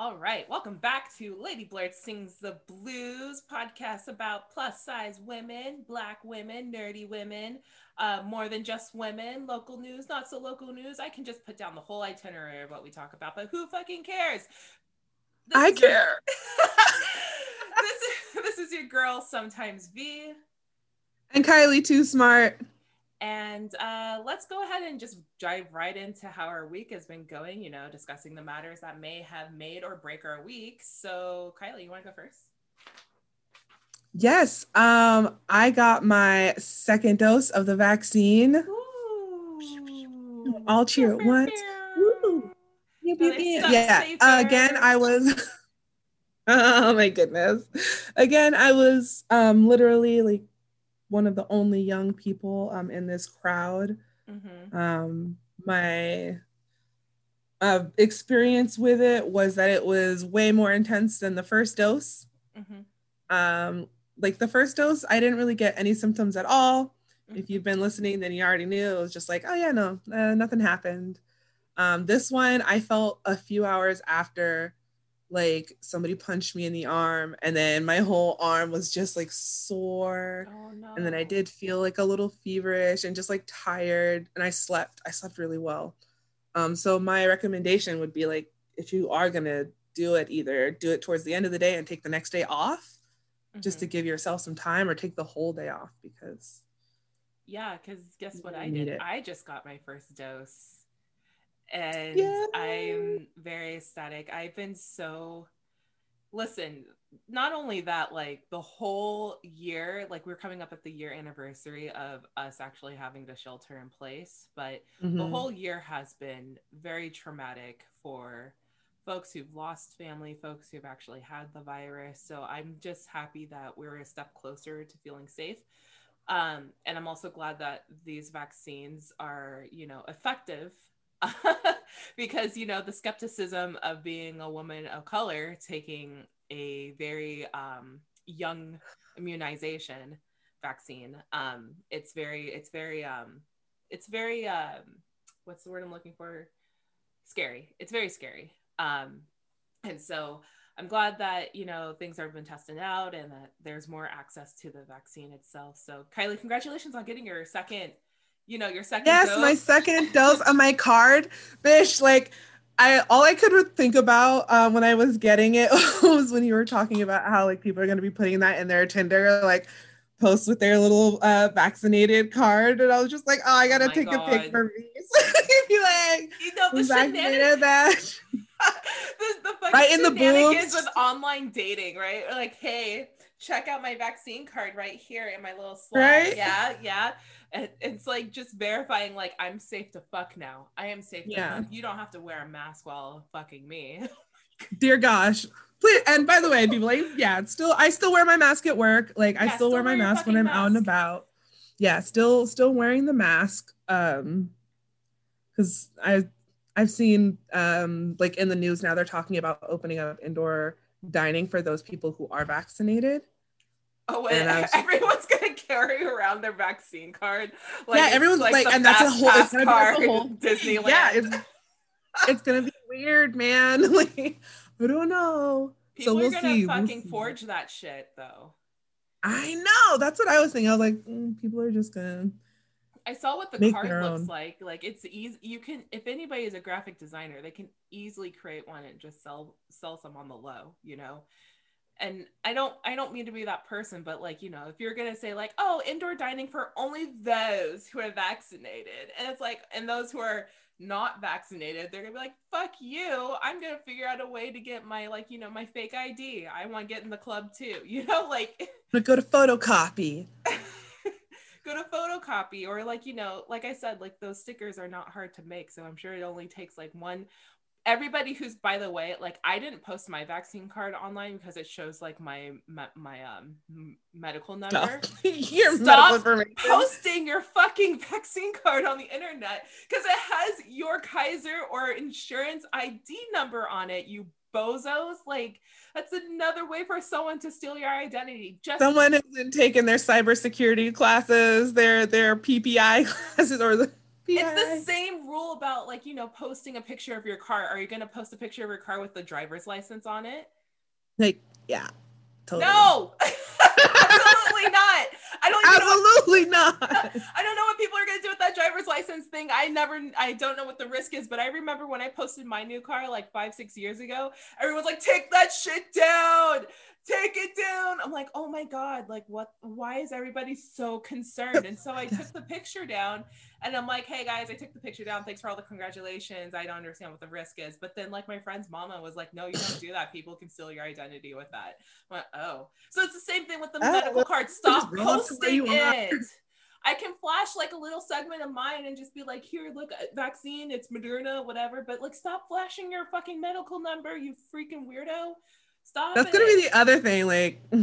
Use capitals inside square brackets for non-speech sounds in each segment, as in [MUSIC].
All right, welcome back to Lady Blurt Sings the Blues podcast about plus size women, black women, nerdy women, uh, more than just women, local news, not so local news. I can just put down the whole itinerary of what we talk about, but who fucking cares? This I care. [LAUGHS] this, is, this is your girl, sometimes V. And Kylie Too Smart. And uh, let's go ahead and just dive right into how our week has been going, you know, discussing the matters that may have made or break our week. So, Kylie, you want to go first? Yes. Um, I got my second dose of the vaccine. Ooh. [LAUGHS] All cheer at once. Yeah. Uh, again, I was. [LAUGHS] oh my goodness. Again, I was um, literally like one of the only young people um, in this crowd. Mm-hmm. Um, my uh, experience with it was that it was way more intense than the first dose. Mm-hmm. Um, like the first dose, I didn't really get any symptoms at all. Mm-hmm. If you've been listening, then you already knew it was just like, oh yeah, no, uh, nothing happened. Um, this one, I felt a few hours after like somebody punched me in the arm and then my whole arm was just like sore oh, no. and then i did feel like a little feverish and just like tired and i slept i slept really well um, so my recommendation would be like if you are going to do it either do it towards the end of the day and take the next day off mm-hmm. just to mm-hmm. give yourself some time or take the whole day off because yeah because guess what i did it. i just got my first dose and Yay. I'm very ecstatic. I've been so listen, not only that, like the whole year, like we're coming up at the year anniversary of us actually having to shelter in place, but mm-hmm. the whole year has been very traumatic for folks who've lost family, folks who've actually had the virus. So I'm just happy that we're a step closer to feeling safe. Um, and I'm also glad that these vaccines are, you know, effective [LAUGHS] because you know the skepticism of being a woman of color taking a very um, young immunization vaccine um, it's very it's very um, it's very um, what's the word i'm looking for? Scary. It's very scary. Um, and so i'm glad that you know things have been tested out and that there's more access to the vaccine itself. So kylie congratulations on getting your second you know, your second Yes, dose. my second [LAUGHS] dose on my card. Bish, like I all I could think about um, when I was getting it [LAUGHS] was when you were talking about how like people are gonna be putting that in their Tinder like posts with their little uh, vaccinated card, and I was just like, oh, I gotta oh take God. a pic for me. [LAUGHS] be like, you know, the vaccinated that. the, the right in the boobs with online dating, right? Like, hey, check out my vaccine card right here in my little slot. Right? Yeah, yeah it's like just verifying like I'm safe to fuck now. I am safe. Yeah. You don't have to wear a mask while fucking me. [LAUGHS] Dear gosh. Please, and by the way, people like, yeah, still I still wear my mask at work. Like yeah, I still, still wear my mask when I'm mask. out and about. Yeah, still still wearing the mask. Um because I I've seen um like in the news now they're talking about opening up indoor dining for those people who are vaccinated. Oh, [LAUGHS] was, everyone's gonna carry around their vaccine card. Like, yeah, everyone's like, like and that's a whole, it's gonna be a whole Disneyland. Yeah, it's, it's gonna be weird, man. [LAUGHS] like, I don't know. People so we'll are gonna see. fucking we'll forge that shit, though. I know. That's what I was thinking. I was like, mm, people are just gonna. I saw what the card looks own. like. Like it's easy. You can, if anybody is a graphic designer, they can easily create one and just sell sell some on the low. You know, and i don't i don't mean to be that person but like you know if you're gonna say like oh indoor dining for only those who are vaccinated and it's like and those who are not vaccinated they're gonna be like fuck you. I'm gonna figure out a way to get my like you know my fake id i want to get in the club too [LAUGHS] you know like go to photocopy. [LAUGHS] Go to photocopy or like you know like i said like those stickers are not hard to make so i'm sure it only takes like one everybody who's by the way like i didn't post my vaccine card online because it shows like my my, my um medical number. [LAUGHS] Your Stop medical information. posting your fucking [LAUGHS] vaccine card on the internet because it has your kaiser or insurance id number on it you bozos. Like that's another way for someone to steal your identity. Just someone hasn't taken their cybersecurity classes their their ppi [LAUGHS] classes or the It's the same rule about like, you know, posting a picture of your car. Are you going to post a picture of your car with the driver's license on it? Like, yeah. Totally. No. [LAUGHS] Absolutely not. I don't Absolutely what, [LAUGHS] not. I don't know what people are going to do with that driver's license thing. I never I don't know what the risk is, but I remember when I posted my new car like 5 6 years ago, everyone's like take that shit down take it down. I'm like, oh my God, like what why is everybody so concerned? And so I took the picture down and I'm like, hey guys, I took the picture down. Thanks for all the congratulations. I don't understand what the risk is. But then like my friend's mama was like, no, you don't do that. People can steal your identity with that. I went, oh. So it's the same thing with the oh, medical card. Stop posting it. I can flash like a little segment of mine and just be like, here, look, uh, vaccine, it's Moderna, whatever. But like, stop flashing your fucking medical number, you freaking weirdo. Stop. That's it. gonna be the other thing. Like, [LAUGHS]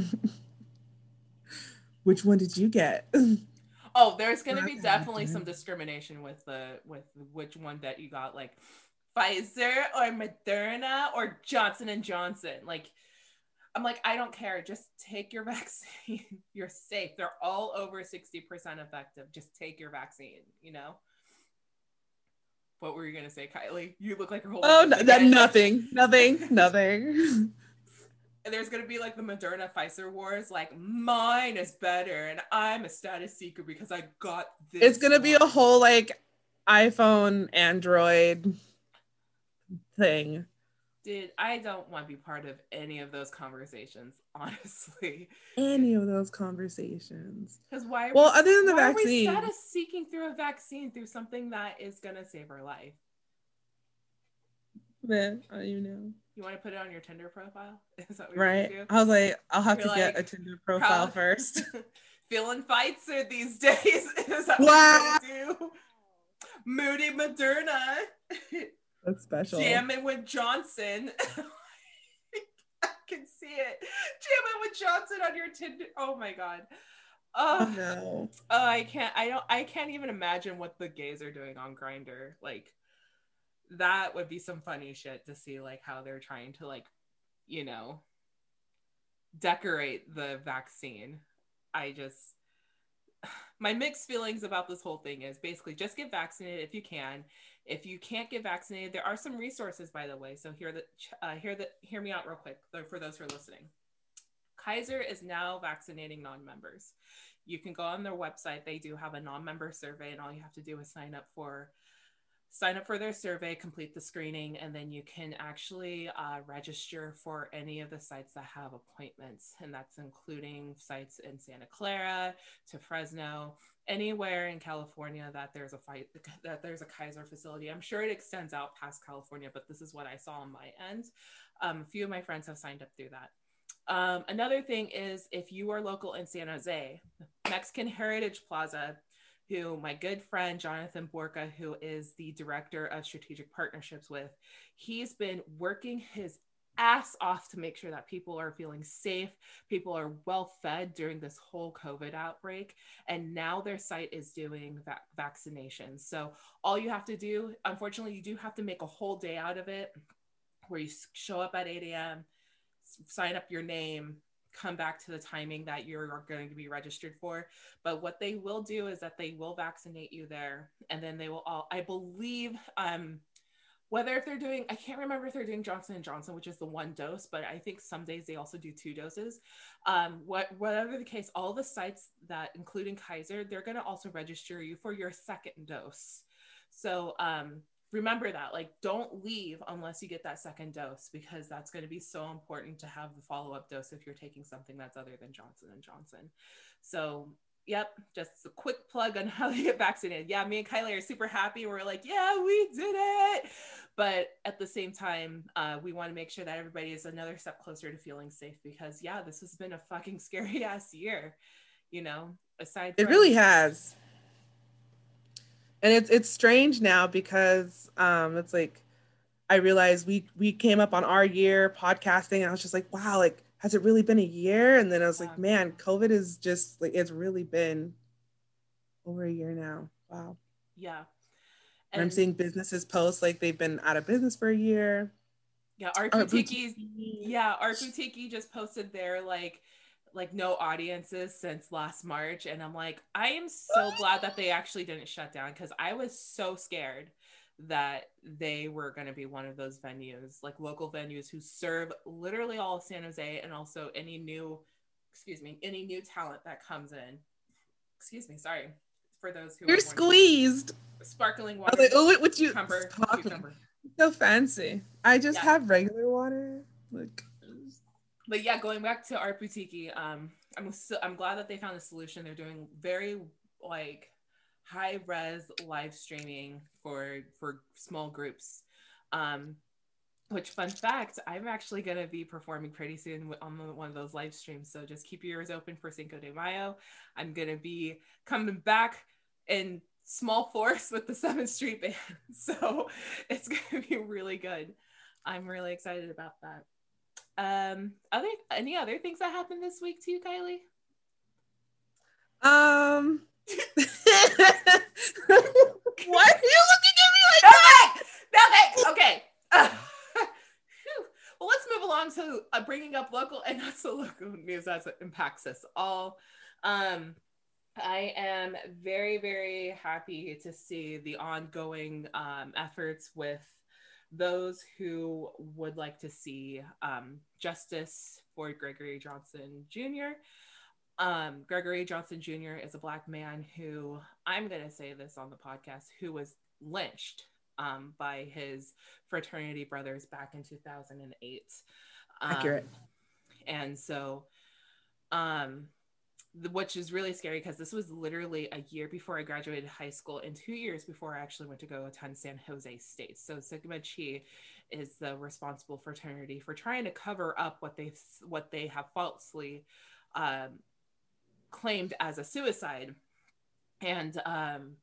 which one did you get? [LAUGHS] Oh, there's gonna be definitely some discrimination with the with which one that you got, like Pfizer or Moderna or Johnson and Johnson. Like, I'm like, I don't care. Just take your [LAUGHS] vaccine. You're safe. They're all over 60% effective. Just take your vaccine, you know? What were you gonna say, Kylie? You look like you're holding. Oh, no, that, nothing, nothing, [LAUGHS] nothing. [LAUGHS] and there's gonna be like the Moderna Pfizer wars, like mine is better, and I'm a status seeker because I got this. It's gonna one. be a whole like iPhone Android thing. Dude, I don't want to be part of any of those conversations, [LAUGHS] honestly. Any of those conversations. Because why? well, we, other than the vaccine, are we status seeking through a vaccine through something that is gonna save our life? Man, you know. You want to put it on your Tinder profile? [LAUGHS] Is that what right? I was like, I'll have You're to like, get a Tinder profile [LAUGHS] first. [LAUGHS] Feeling fights are these days. Is that wow. what do? Moody Moderna. That's special. Jamming with Johnson. I can see it. Jamming with Johnson on your Tinder. Oh my god. Oh no. Oh, I can't. I don't. I can't even imagine what the gays are doing on Grindr. Like, that would be some funny shit to see like how they're trying to like you know decorate the vaccine. I just [SIGHS] my mixed feelings about this whole thing is basically just get vaccinated if you can. If you can't get vaccinated there are some resources by the way. So hear the uh, hear the hear me out real quick for those who are listening. Kaiser is now vaccinating non-members. You can go on their website. They do have a non-member survey and all you have to do is sign up for sign up for their survey, complete the screening, and then you can actually uh, register for any of the sites that have appointments. And that's including sites in Santa Clara to Fresno, anywhere in California that there's a fight that there's a Kaiser facility. I'm sure it extends out past California, but this is what I saw on my end. Um, a few of my friends have signed up through that. Um, another thing is if you are local in San Jose, Mexican Heritage Plaza who my good friend Jonathan Borka, who is the director of strategic partnerships with, he's been working his ass off to make sure that people are feeling safe, people are well fed during this whole COVID outbreak. And now their site is doing va- vaccinations. So all you have to do, unfortunately, you do have to make a whole day out of it where you show up at 8 a.m., sign up your name, come back to the timing that you're going to be registered for. But what they will do is that they will vaccinate you there, and then they will all, I believe, um, whether if they're doing, I can't remember if they're doing Johnson and Johnson, which is the one dose, but I think some days they also do two doses. Um, what, whatever the case, all the sites that, including Kaiser, they're going to also register you for your second dose. So um, remember that like don't leave unless you get that second dose because that's going to be so important to have the follow-up dose if you're taking something that's other than johnson and johnson. So yep just a quick plug on [LAUGHS] how to get vaccinated. Yeah me and kylie are super happy. We're like yeah we did it. But at the same time uh, we want to make sure that everybody is another step closer to feeling safe because yeah this has been a fucking [LAUGHS] scary ass year you know aside from- it really has and it's it's strange now because um it's like I realized we we came up on our year podcasting and I was just like, wow, like has it really been a year? And then I was like, man, COVID is just like it's really been over a year now. Wow. Yeah. And I'm seeing businesses post like they've been out of business for a year. Yeah, Art Boutiki. Yeah, Art Boutiki just posted their like like no audiences since last March. And I'm like, I am so glad that they actually didn't shut down because I was so scared that they were going to be one of those venues, like local venues who serve literally all of San Jose and also any new, excuse me, any new talent that comes in. Excuse me, sorry. For those who you're squeezed, sparkling water. Like, oh, what, what you cucumber, cucumber. So fancy. I just yeah. have regular water. Like, but yeah, going back to Art Boutiki, um, I'm I'm glad that they found a solution. They're doing very like high res live streaming for for small groups. Um, which fun fact, I'm actually going to be performing pretty soon on one of those live streams. So just keep your ears open for Cinco de Mayo. I'm going to be coming back in small force with the 7th Street Band. [LAUGHS] So it's going to be really good. I'm really excited about that. Um, other any other things that happened this week to you, Kylie? Um, [LAUGHS] Why are you looking at me like that? Nothing. Okay. [LAUGHS] Uh, well, let's move along to uh, bringing up local and not so local news as it impacts us all. Um, I am very, very happy to see the ongoing um, efforts with those who would like to see um, justice for Gregory Johnson Jr. Um, Gregory Johnson Jr. is a black man who I'm going to say this on the podcast who was lynched um, by his fraternity brothers back in 2008. Um, Accurate. And so, um, which is really scary because this was literally a year before I graduated high school and two years before I actually went to go attend San Jose State. So Sigma Chi is the responsible fraternity for trying to cover up what they what they have falsely um, claimed as a suicide and um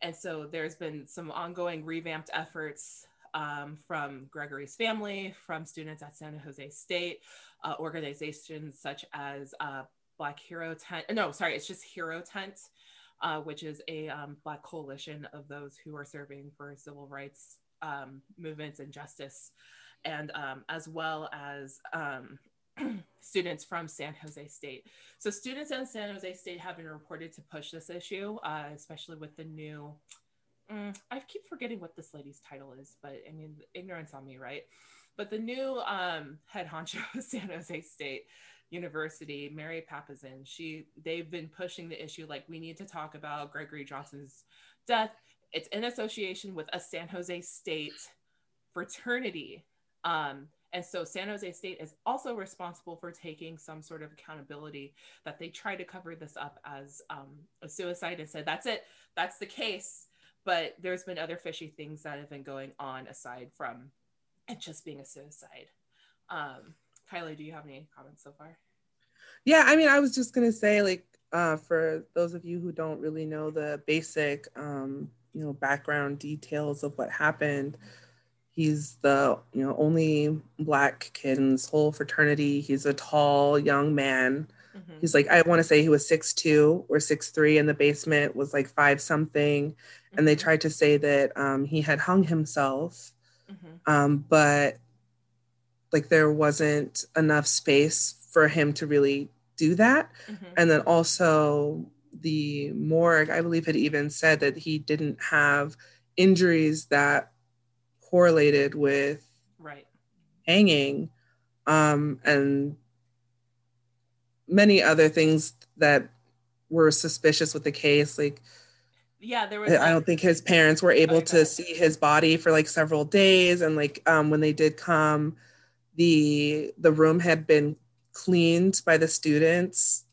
and so there's been some ongoing revamped efforts um, from Gregory's family, from students at San Jose State, uh, organizations such as uh, Black Hero Tent. No, sorry, it's just Hero Tent, uh, which is a um, Black coalition of those who are serving for civil rights um, movements and justice, and um, as well as um, [CLEARS THROAT] students from San Jose State. So students in San Jose State have been reported to push this issue, uh, especially with the new. Mm, I keep forgetting what this lady's title is, but I mean, ignorance on me, right? But the new um, head honcho of [LAUGHS] San Jose State University, Mary Papazian, she they've been pushing the issue like we need to talk about Gregory Johnson's death. It's in association with a San Jose State fraternity. Um, and so San Jose State is also responsible for taking some sort of accountability that they try to cover this up as um, a suicide and said, that's it, that's the case. But there's been other fishy things that have been going on aside from it just being a suicide. Um, Kylie, do you have any comments so far? Yeah, I mean, I was just gonna say, like, uh, for those of you who don't really know the basic, um, you know, background details of what happened, He's the you know only black kid in this whole fraternity. He's a tall young man. Mm-hmm. He's like I want to say he was six two or six three in the basement was like five something, mm-hmm. and they mm-hmm. tried to say that um, he had hung himself, mm-hmm. um, but like there wasn't enough space for him to really do that, mm-hmm. and then also the morgue I believe had even said that he didn't have injuries that correlated with right. hanging um, and many other things that were suspicious with the case. Like yeah there was i don't think his parents were able to see his body for like several days. And like um, when they did come the the room had been cleaned by the students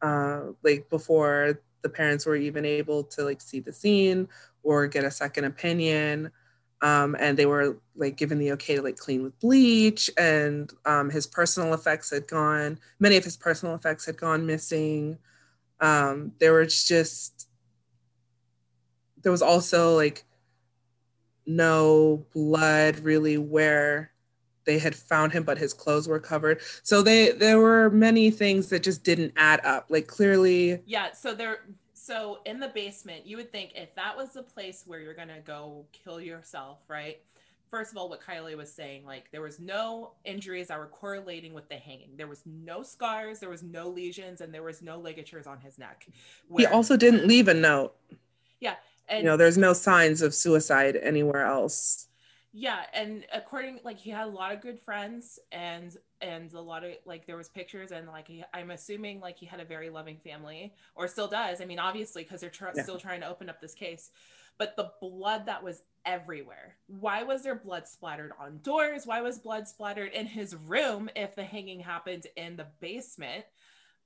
uh, like before the parents were even able to like see the scene or get a second opinion. Um, and they were like given the okay to like clean with bleach and um, his personal effects had gone many of his personal effects had gone missing. Um, there was just there was also like no blood really where they had found him but his clothes were covered so they there were many things that just didn't add up like clearly yeah so there so in the basement, you would think if that was the place where you're gonna go kill yourself, right? first of all, what Kylie was saying, like there was no injuries that were correlating with the hanging. There was no scars, there was no lesions, and there was no ligatures on his neck. Where, he also didn't leave a note. Yeah. And you know, there's no signs of suicide anywhere else. Yeah, and according like he had a lot of good friends and and a lot of like there was pictures and like he, I'm assuming like he had a very loving family or still does. I mean, obviously because they're tr- yeah. still trying to open up this case but the blood that was everywhere. Why was there blood splattered on doors? Why was blood splattered in his room if the hanging happened in the basement?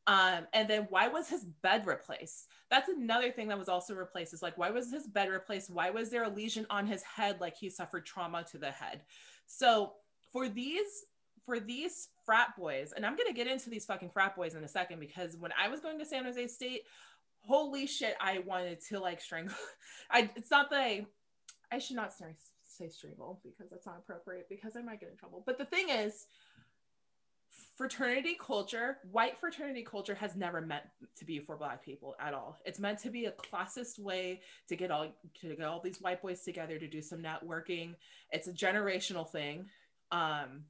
Um, and then why was his bed replaced? That's another thing that was also replaced. Is like, why was his bed replaced? Why was there a lesion on his head like he suffered trauma to the head? So for these for these frat boys, and I'm gonna get into these fucking frat boys in a second because when I was going to San Jose State, holy shit, I wanted to like strangle. [LAUGHS] I it's not that I I should not say strangle because that's not appropriate because I might get in trouble. But the thing is, fraternity culture, white fraternity culture has never meant to be for black people at all. It's meant to be a classist way to get all to get all these white boys together to do some networking. It's a generational thing. Um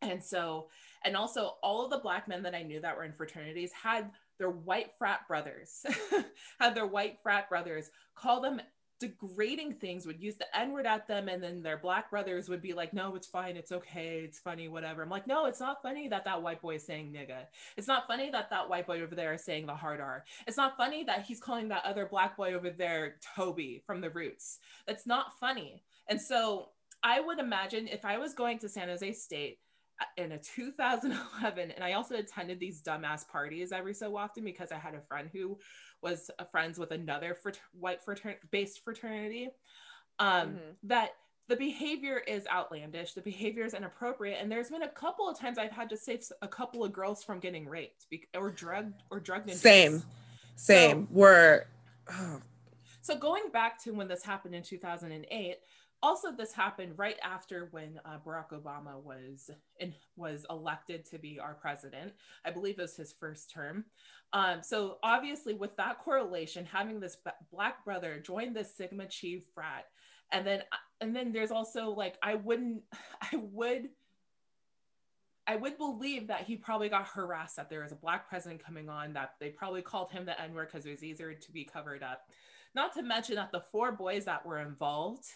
and so and also all of the black men that I knew that were in fraternities had their white frat brothers, [LAUGHS] had their white frat brothers call them degrading things, would use the N word at them, and then their black brothers would be like, no, it's fine, it's okay, it's funny, whatever. I'm like, no, it's not funny that that white boy is saying nigga. It's not funny that that white boy over there is saying the hard R. It's not funny that he's calling that other black boy over there Toby from the Roots. That's not funny. And so I would imagine if I was going to San Jose State, in a 2011 and i also attended these dumbass parties every so often because i had a friend who was friends with another frat- white fratern- based fraternity um, mm-hmm. that the behavior is outlandish the behavior is inappropriate and there's been a couple of times i've had to save a couple of girls from getting raped be- or drugged or drugged same same so, we're oh. so going back to when this happened in 2008 also this happened right after when uh, Barack Obama was in, was elected to be our president. I believe it was his first term. Um, so obviously, with that correlation, having this black brother join the Sigma Chi frat, and then and then there's also like I wouldn't [LAUGHS] I would. I would believe that he probably got harassed that there was a black president coming on that they probably called him the N word because it was easier to be covered up. Not to mention that the four boys that were involved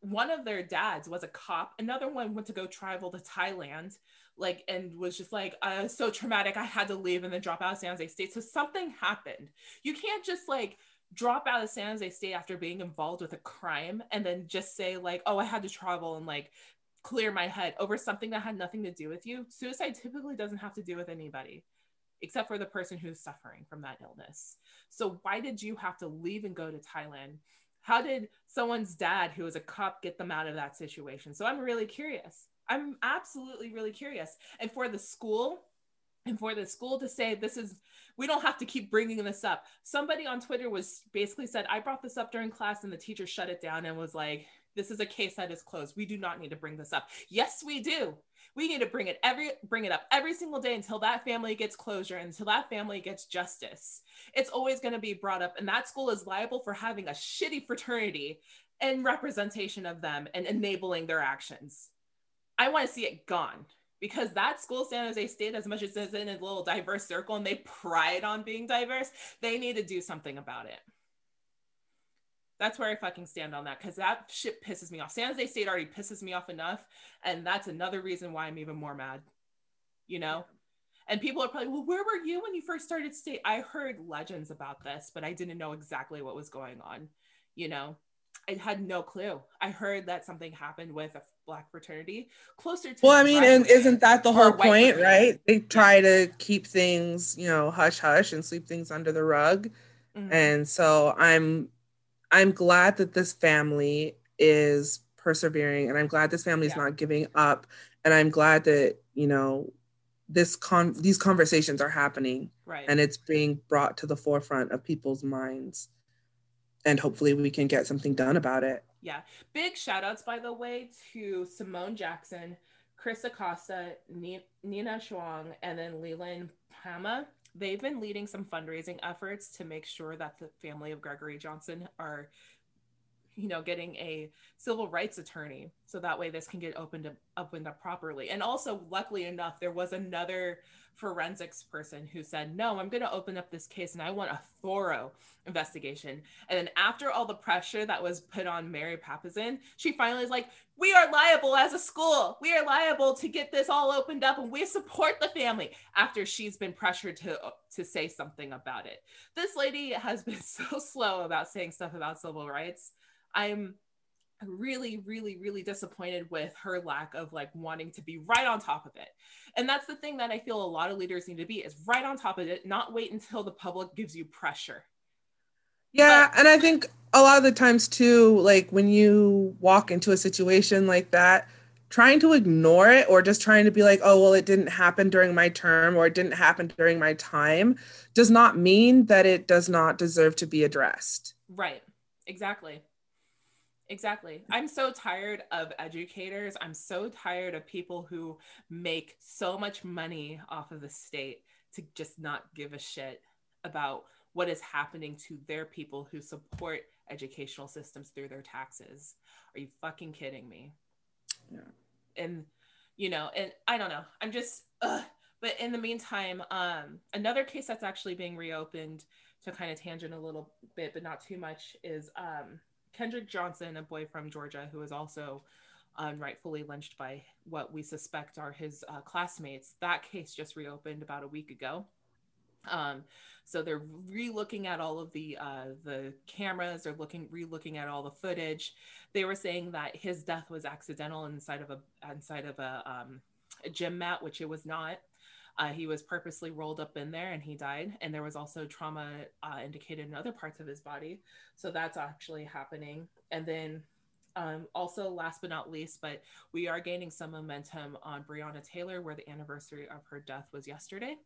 one of their dads was a cop another one went to go travel to thailand like and was just like uh, so traumatic i had to leave and then drop out of san jose state. So something happened. You can't just like drop out of san jose state after being involved with a crime and then just say like oh i had to travel and like clear my head over something that had nothing to do with you. Suicide typically doesn't have to do with anybody except for the person who's suffering from that illness. So why did you have to leave and go to thailand how did someone's dad who was a cop get them out of that situation? So i'm really curious. I'm absolutely really curious. And for the school and for the school to say this is we don't have to keep bringing this up. Somebody on twitter was basically said i brought this up during class and the teacher shut it down and was like this is a case that is closed. We do not need to bring this up. Yes we do we need to bring it every bring it up every single day until that family gets closure until that family gets justice. It's always going to be brought up and that school is liable for having a shitty fraternity and representation of them and enabling their actions. I want to see it gone because that school san jose state as much as it's in a little diverse circle and they pride on being diverse they need to do something about it that's where I fucking stand on that because that shit pisses me off. San Jose State already pisses me off enough, and that's another reason why I'm even more mad. You know, and people are probably, well, where were you when you first started state? I heard legends about this, but I didn't know exactly what was going on. You know, I had no clue. I heard that something happened with a black fraternity closer to. Well, I mean, and isn't that the whole point, right? They try to keep things, you know, hush hush and sweep things under the rug. Mm-hmm. And so I'm I'm glad that this family is persevering and I'm glad this family is yeah. not giving up. And I'm glad that, you know, this con these conversations are happening right. and it's being brought to the forefront of people's minds. And hopefully we can get something done about it. Yeah. Big shout outs, by the way, to Simone Jackson, Chris Acosta, Nina Shuang, and then Leland Pama they've been leading some fundraising efforts to make sure that the family of Gregory Johnson are you know, getting a civil rights attorney so that way this can get opened up, opened up properly. And also, luckily enough, there was another forensics person who said, No, I'm going to open up this case and I want a thorough investigation. And then, after all the pressure that was put on Mary Papazian, she finally is like, We are liable as a school. We are liable to get this all opened up and we support the family after she's been pressured to, to say something about it. This lady has been [LAUGHS] so slow about saying stuff about civil rights. I'm really really really disappointed with her lack of like wanting to be right on top of it. And that's the thing that i feel a lot of leaders need to be is right on top of it not wait until the public gives you pressure. Yeah but- and i think a lot of the times too like when you walk into a situation like that trying to ignore it or just trying to be like oh well it didn't happen during my term or it didn't happen during my time does not mean that it does not deserve to be addressed. Right. Exactly Exactly. I'm so tired of educators. I'm so tired of people who make so much money off of the state to just not give a shit about what is happening to their people who support educational systems through their taxes. Are you fucking kidding me? Yeah. And you know, and I don't know. I'm just ugh. but in the meantime, um another case that's actually being reopened to kind of tangent a little bit but not too much is um Kendrick Johnson, a boy from Georgia who was also unrightfully lynched by what we suspect are his uh, classmates. That case just reopened about a week ago. Um, so they're re-looking at all of the uh, the cameras. They're looking re-looking at all the footage. They were saying that his death was accidental inside of a inside of a, um, a gym mat, which it was not. Uh, he was purposely rolled up in there and he died. And there was also trauma uh, indicated in other parts of his body. So that's actually happening. And then um, also, last but not least, but we are gaining some momentum on Breonna Taylor, where the anniversary of her death was yesterday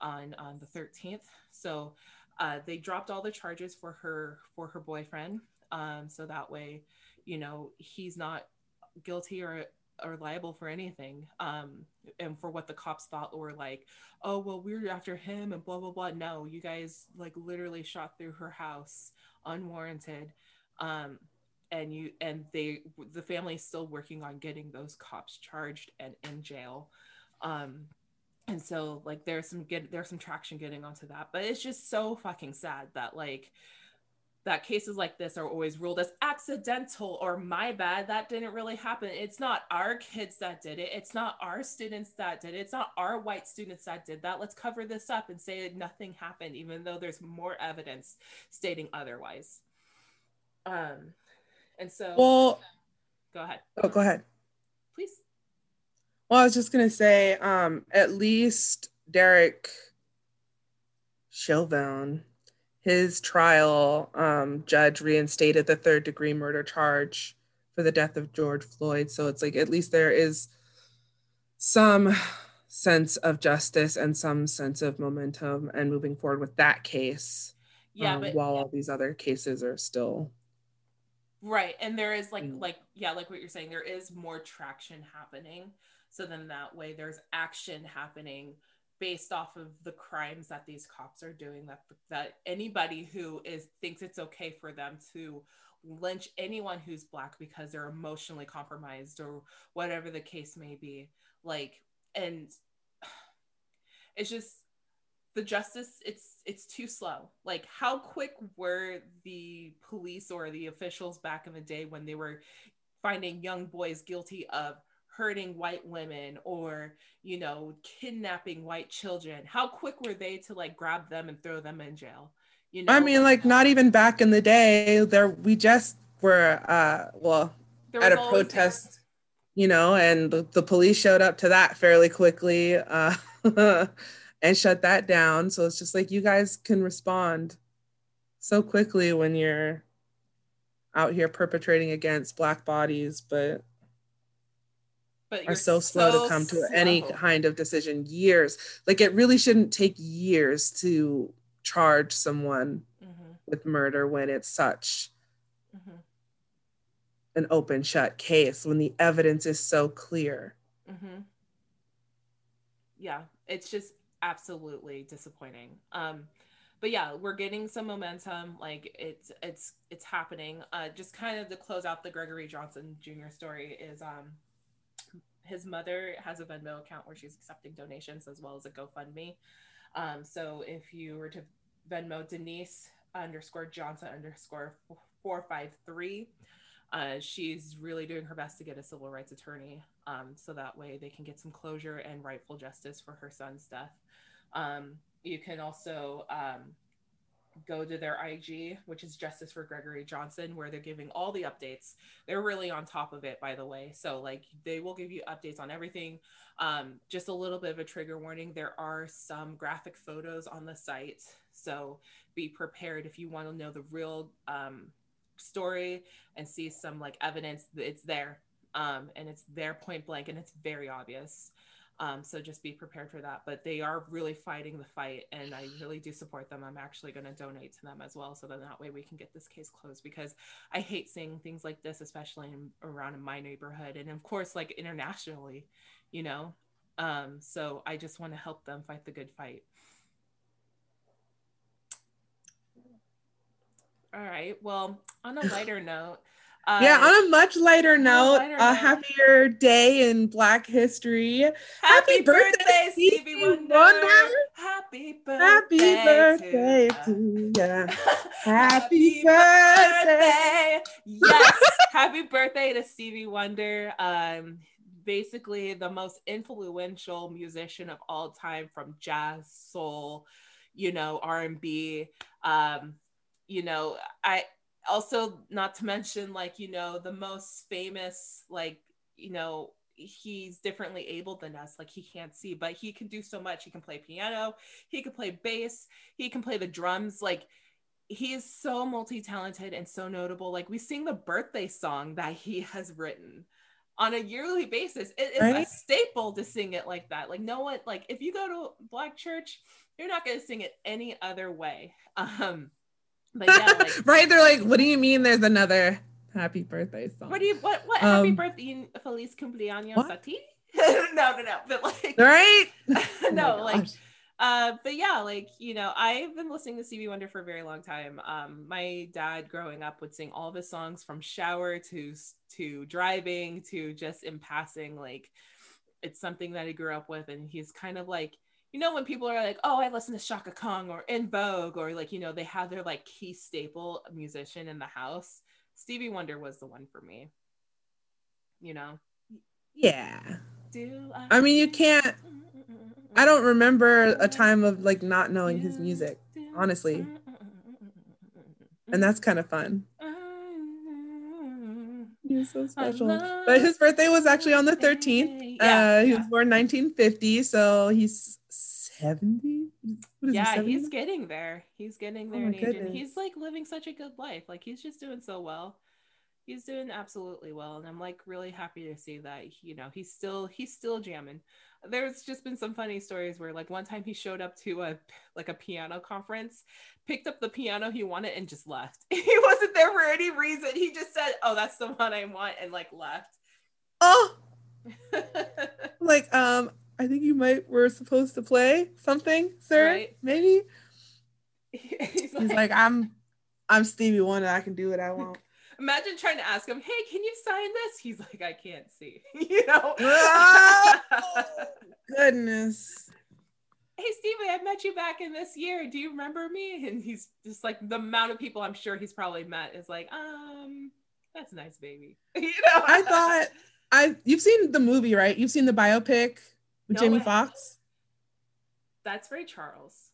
on, on the 13th. So uh, they dropped all the charges for her for her boyfriend. Um, so that way, you know, he's not guilty or or liable for anything um and for what the cops thought were like oh well we are after him and blah blah blah. No you guys like literally shot through her house unwarranted um and you and they the family is still working on getting those cops charged and in jail. Um and so like there's some get there's some traction getting onto that but it's just so fucking sad that like that cases like this are always ruled as accidental or my bad that didn't really happen. It's not our kids that did it. It's not our students that did it. It's not our white students that did that. Let's cover this up and say that nothing happened even though there's more evidence stating otherwise. Um and so well go ahead. oh go ahead. Please. Well i was just going to say um at least derek chauvin his trial, um, judge reinstated the third degree murder charge for the death of George Floyd. So it's like at least there is some sense of justice and some sense of momentum and moving forward with that case. Yeah, um, but while all these other cases are still right, and there is like mm. like yeah, like what you're saying, there is more traction happening. So then that way, there's action happening based off of the crimes that these cops are doing that that anybody who is thinks it's okay for them to lynch anyone who's black because they're emotionally compromised or whatever the case may be like and [SIGHS] it's just the justice it's it's too slow. Like how quick were the police or the officials back in the day when they were finding young boys guilty of hurting white women or you know kidnapping white children how quick were they to like grab them and throw them in jail? You know i mean like not even back in the day there we just were uh well at a protest you know and the, the, police showed up to that fairly quickly uh [LAUGHS] and shut that down. So it's just like you guys can respond so quickly when you're out here perpetrating against black bodies but but are so slow to come to slow. any kind of decision years like it really shouldn't take years to charge someone mm-hmm. with murder when it's such mm-hmm. an open shut case when the evidence is so clear mm-hmm. yeah it's just absolutely disappointing um but yeah, we're getting some momentum. Like it's it's it's happening. Uh, just kind of to close out the Gregory Johnson Jr. story is um his mother has a Venmo account where she's accepting donations as well as a GoFundMe. Um, so if you were to Venmo Denise underscore Johnson underscore four five three. Uh, she's really doing her best to get a civil rights attorney um, so that way they can get some closure and rightful justice for her son's death. Um, you can also um, go to their IG, which is Justice for Gregory Johnson, where they're giving all the updates. They're really on top of it, by the way. So, like, they will give you updates on everything. Um, just a little bit of a trigger warning there are some graphic photos on the site. So, be prepared if you want to know the real um, story and see some like evidence, it's there. Um, and it's there point blank and it's very obvious. Um, so just be prepared for that. But they are really fighting the fight, and I really do support them. I'm actually going to donate to them as well, so that that way we can get this case closed. Because I hate seeing things like this, especially in, around in my neighborhood, and of course, like internationally, you know. Um, so I just want to help them fight the good fight. All right. Well, on a lighter note, uh, yeah, on a much lighter note, a, lighter a happier day in Black history. Happy, happy birthday, birthday, Stevie Wonder. Wonder. Happy birthday, happy birthday to, you. [LAUGHS] happy birthday. yes, happy birthday to Stevie Wonder. Um, basically the most influential musician of all time from jazz, soul, you know, R&B. Um, you know, I also not to mention like you know the most famous like you know he's differently able than us like he can't see but he can do so much. He can play piano he can play bass he can play the drums like he is so multi-talented and so notable. Like we sing the birthday song that he has written on a yearly basis. It is right? a staple to sing it like that. Like no one like if you go to black church you're not going to sing it any other way. Um but yeah, [LAUGHS] like, right? They're like, what do you mean? There's another happy birthday song? What do you what what um, happy birthday Feliz cumpleaños what? a ti? [LAUGHS] no, no, no. But like, right? [LAUGHS] no, oh like. Uh, but yeah, like you know, I've been listening to Stevie Wonder for a very long time. Um, my dad, growing up, would sing all of his songs from shower to to driving to just in passing. Like, it's something that he grew up with, and he's kind of like you know when people are like oh i listen to Chaka Khan or En Vogue or like you know they have their like key staple musician in the house stevie wonder was the one for me. You know? Yeah. Do I, I mean you can't i don't remember a time of like not knowing his music honestly. And that's kind of fun he's so special. but his birthday was actually on the 13th yeah, uh, he yeah. was born 1950 so he's 70 yeah he, he's getting there. He's getting oh there oh in age and he's like living such a good life. Like he's just doing so well he's doing absolutely well and i'm like really happy to see that you know he's still he's still jamming there's just been some funny stories where like one time he showed up to a like a piano conference picked up the piano he wanted and just left [LAUGHS] he wasn't there for any reason he just said oh that's the one i want and like left oh [LAUGHS] like um I think you might were supposed to play something, sir. Right. Maybe. [LAUGHS] He's, like, He's like, I'm I'm Stevie Wonder. I can do what I want. Imagine trying to ask him, "Hey, can you sign this?" He's like, "I can't see." [LAUGHS] you know. oh, [LAUGHS] goodness. Hey Stevie, I met you back in this year. Do you remember me? And he's just like the amount of people I'm sure he's probably met is like, um, that's nice, baby. [LAUGHS] you know. I thought I you've seen the movie, right? You've seen the biopic with no Jamie Foxx? That's Ray Charles.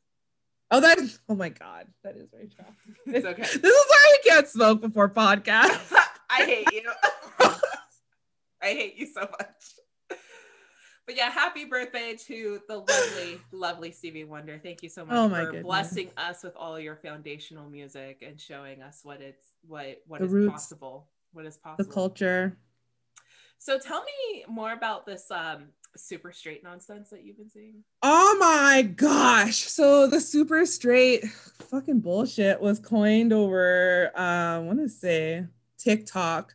Oh, that is, oh my God, that is Ray Charles. It's okay. this is why we can't smoke before podcast. [LAUGHS] I hate you. [LAUGHS] I hate you so much. But yeah, happy birthday to the lovely, lovely Stevie Wonder. Thank you so much oh for goodness. blessing us with all your foundational music and showing us what it's what what is possible. What is possible. The culture. So tell me more about this um super straight nonsense that you've been seeing? Oh my gosh. So the super straight fucking bullshit was coined over uh, I want to say TikTok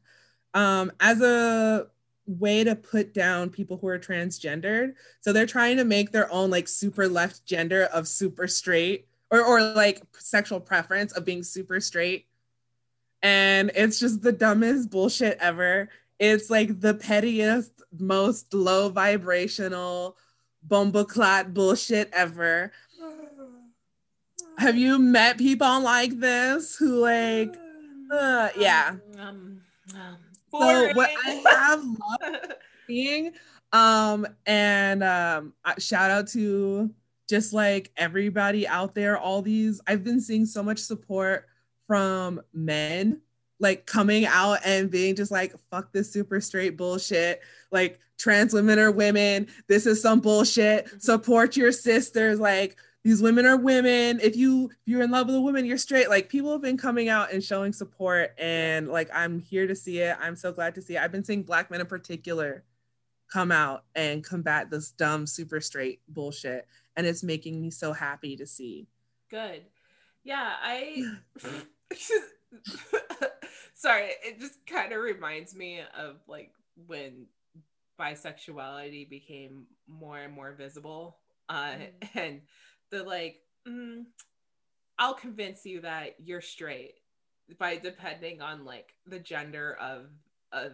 um as a way to put down people who are transgendered. So they're trying to make their own like super left gender of super straight or or like sexual preference of being super straight and it's just the dumbest bullshit ever it's like the pettiest most low vibrational bomboclat bullshit ever. Have you met people like this who like uh, yeah. Um, um, so what i have loved [LAUGHS] seeing um and um shout out to just like everybody out there, all these, I've been seeing so much support from men like coming out and being just like, fuck this super straight bullshit. Like trans women are women. This is some bullshit. Mm-hmm. Support your sisters. Like these women are women. If you if you're in love with a woman, you're straight. Like people have been coming out and showing support, and like I'm here to see it. I'm so glad to see it. I've been seeing black men in particular come out and combat this dumb super straight bullshit and it's making me so happy to see. Good. Yeah, I [SIGHS] [LAUGHS] [LAUGHS] sorry, it just kind of reminds me of like when bisexuality became more and more visible uh mm. [LAUGHS] and the like mm, I'll convince you that you're straight by depending on like the gender of of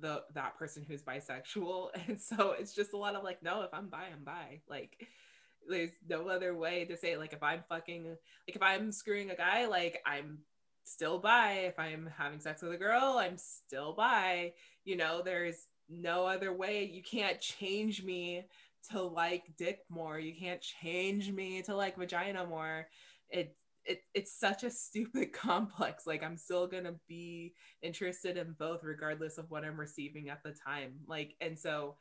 the that person who's bisexual [LAUGHS] and so it's just a lot of like no if i'm bi i'm bi like there's no other way to say it. like if i'm fucking like if i'm screwing a guy like i'm still bi. If i'm having sex with a girl i'm still bi. You know there's no other way. You can't change me to like dick more. You can't change me to like vagina more. It, it it's such a stupid [LAUGHS] complex. Like i'm still gonna be interested in both regardless of what i'm receiving at the time. Like and so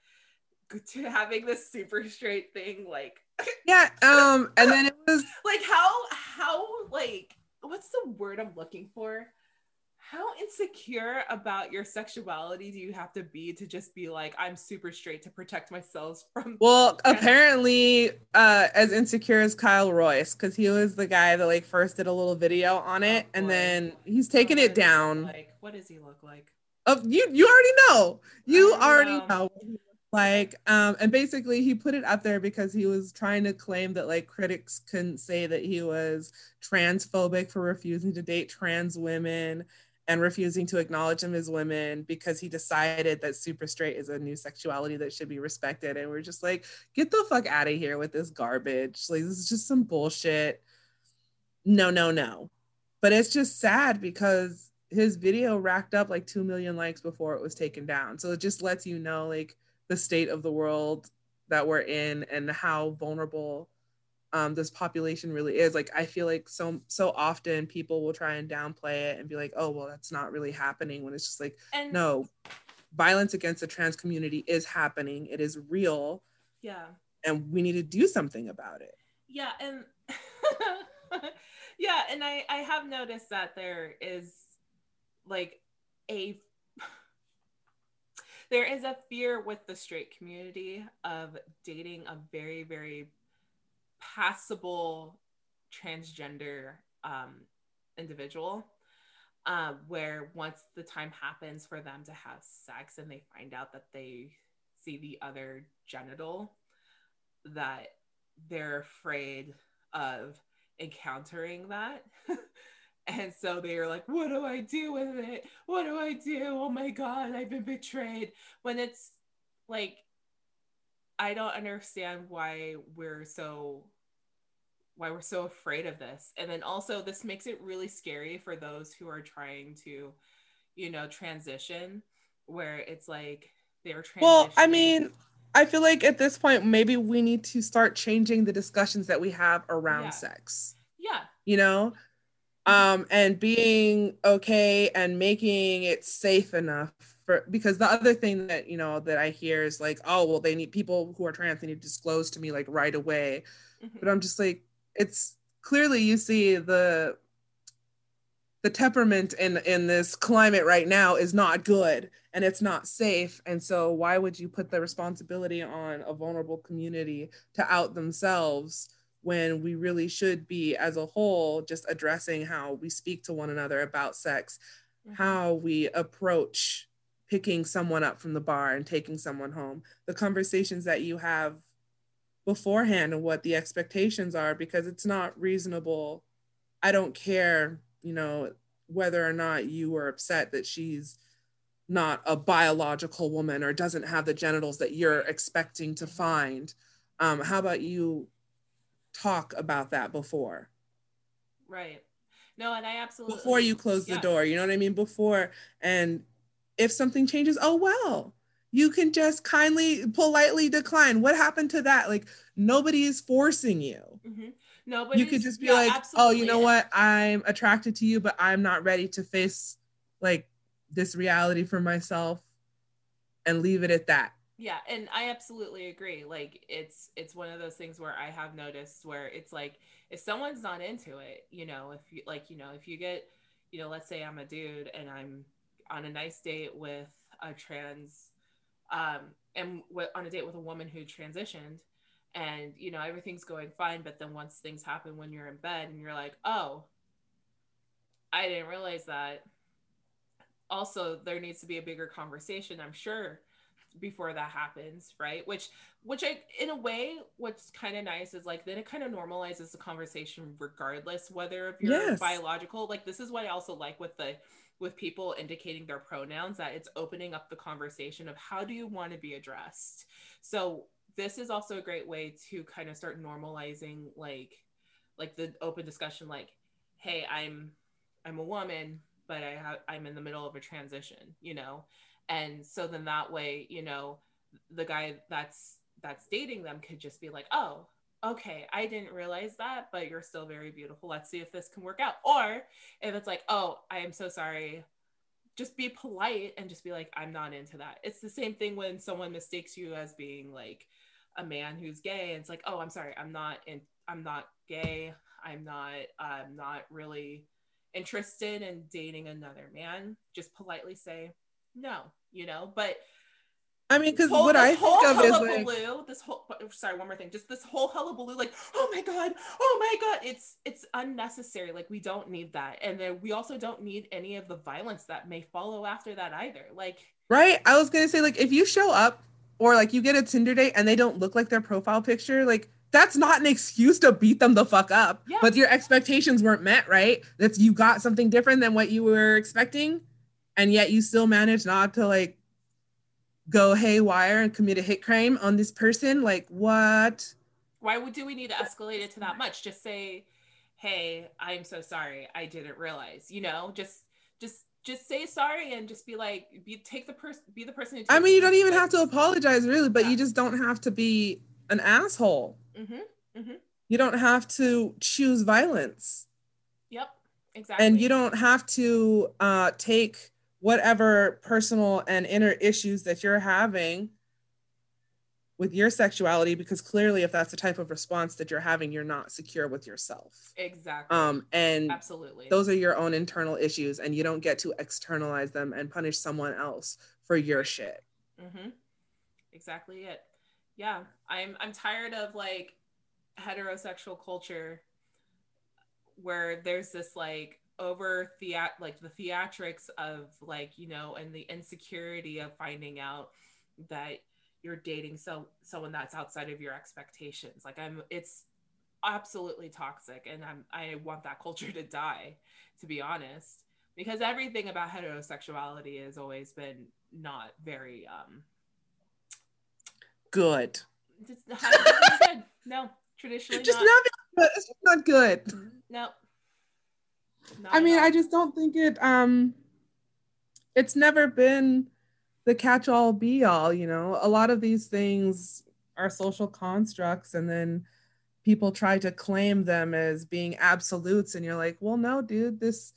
to having this super straight thing like yeah [LAUGHS] um and then it was like how how like what's the word i'm looking for? How insecure about your sexuality do you have to be to just be like i'm super straight to protect myself [LAUGHS] from well apparently uh as insecure as kyle royce because he was the guy that like first did a little video on it oh, and then he's taken it down. like? What does he look like? Oh you you already know. You already know, know like um and basically he put it up there because he was trying to claim that like critics couldn't say that he was transphobic for refusing to date trans women and refusing to acknowledge them as women because he decided that super straight is a new sexuality that should be respected. And we're just like get the fuck out of here with this garbage. Like this is just some bullshit. No no no. But it's just sad because his video racked up like 2 million likes before it was taken down. So it just lets you know like the state of the world that we're in and how vulnerable um, this population really is. Like i feel like so so often people will try and downplay it and be like oh well that's not really happening when it's just like and no violence against the trans community is happening. It is real. Yeah. And we need to do something about it. Yeah and [LAUGHS] yeah and i i have noticed that there is like a there is a fear with the straight community of dating a very very passable transgender um, individual uh, where once the time happens for them to have sex and they find out that they see the other genital that they're afraid of encountering that [LAUGHS] And so they are like, what do I do with it? What do I do? Oh my God, I've been betrayed. When it's like, I don't understand why we're so why we're so afraid of this. And then also this makes it really scary for those who are trying to, you know, transition where it's like they're transitioning. Well, I mean, I feel like at this point maybe we need to start changing the discussions that we have around yeah. sex. Yeah. You know, um, and being okay and making it safe enough for because the other thing that you know that I hear is like, oh well, they need people who are trans, they need to disclose to me like right away. Mm-hmm. But I'm just like, it's clearly you see the the temperament in in this climate right now is not good and it's not safe and so why would you put the responsibility on a vulnerable community to out themselves when we really should be as a whole just addressing how we speak to one another about sex mm-hmm. how we approach picking someone up from the bar and taking someone home the conversations that you have beforehand and what the expectations are because it's not reasonable. I don't care, you know, whether or not you were upset that she's not a biological woman or doesn't have the genitals that you're expecting to find. Um, how about you talk about that before? Right. No, and I absolutely before you close yeah. the door, you know what I mean? Before and if something changes, oh well, you can just kindly, politely decline. What happened to that? Like nobody is forcing you. Mm-hmm. No, you could just be yeah, like, oh, you know what? I'm attracted to you, but I'm not ready to face like this reality for myself and leave it at that yeah and i absolutely agree like it's it's one of those things where i have noticed where it's like if someone's not into it you know if you like you know if you get you know let's say i'm a dude and i'm on a nice date with a trans um and w- on a date with a woman who transitioned and you know everything's going fine but then once things happen when you're in bed and you're like oh i didn't realize that. Also there needs to be a bigger conversation i'm sure before that happens right? Which which i in a way what's kind of nice is like then it kind of normalizes the conversation regardless whether if you're yes. biological like this is what i also like with the with people indicating their pronouns that it's opening up the conversation of how do you want to be addressed. So this is also a great way to kind of start normalizing like like the open discussion like hey i'm i'm a woman but I have I'm in the middle of a transition, you know, and so then that way, you know, the guy that's that's dating them could just be like, oh, okay, I didn't realize that, but you're still very beautiful. Let's see if this can work out. Or if it's like, oh, I am so sorry. Just be polite and just be like, I'm not into that. It's the same thing when someone mistakes you as being like a man who's gay. And it's like, oh, I'm sorry, I'm not in I'm not gay. I'm not I'm not really interested in dating another man, just politely say no, you know. But I mean, because what I think of is like this whole. Sorry, one more thing. Just this whole hullabaloo, like, oh my god, oh my god, it's it's unnecessary. Like, we don't need that, and then we also don't need any of the violence that may follow after that either. Like, right? I was gonna say, like, if you show up or like you get a Tinder date and they don't look like their profile picture, like that's not an excuse to beat them the fuck up. Yeah. But your expectations weren't met, right? That's you got something different than what you were expecting, and yet you still manage not to like go haywire and commit a hit crime on this person. Like what? Why would do we need to escalate it to that much? Just say, "Hey, I'm so sorry. I didn't realize." You know, just just just say sorry and just be like be take the person be the person who I mean you don't even have to apologize really but yeah. you just don't have to be an asshole Mm-hmm. Mm-hmm. You don't have to choose violence. Yep, exactly. And you don't have to uh, take whatever personal and inner issues that you're having with your sexuality because clearly if that's the type of response that you're having you're not secure with yourself. Exactly. Um and absolutely. those are your own internal issues and you don't get to externalize them and punish someone else for your shit. Mm-hmm. exactly it. Yeah i'm i'm tired of like heterosexual culture where there's this like over theat like the theatrics of like you know and the insecurity of finding out that you're dating so someone that's outside of your expectations. Like i'm it's absolutely toxic and i'm i want that culture to die to be honest because everything about heterosexuality has always been not very um good. Good. [LAUGHS] no traditionally just not, not it's just not good. No i mean i just don't think it um it's never been the catch-all be all you know? A lot of these things are social constructs and then people try to claim them as being absolutes and you're like well no dude this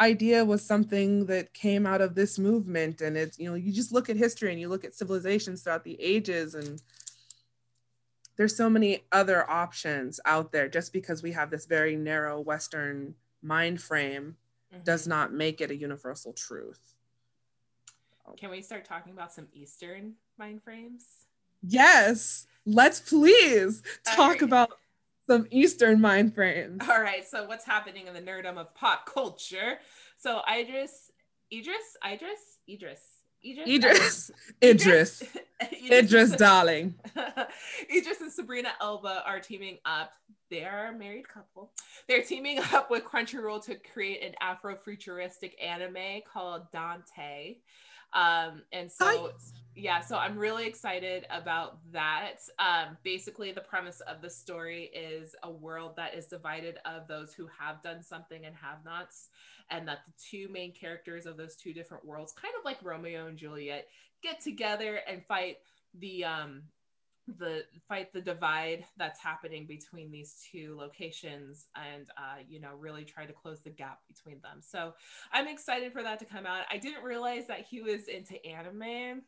idea was something that came out of this movement and it's you know you just look at history and you look at civilizations throughout the ages and there's so many other options out there just because we have this very narrow western mind frame mm-hmm. does not make it a universal truth. Can we start talking about some eastern mind frames? Yes let's please talk right. about some eastern mind frames. All right so what's happening in the nerdum of pop culture? So idris idris idris idris [LAUGHS] Idris. Idris. [LAUGHS] Idris. Idris, darling. [LAUGHS] Idris and Sabrina Elba are teaming up. They are a married couple. They're teaming up with Crunchyroll to create an Afro-futuristic anime called Dantai. Um, and so yeah, so I'm really excited about that. Um, basically, the premise of the story is a world that is divided of those who have done something and have nots, and that the two main characters of those two different worlds, kind of like Romeo and Juliet, get together and fight the um the fight the divide that's happening between these two locations and uh, you know really try to close the gap between them. So i'm excited for that to come out. I didn't realize that he was into anime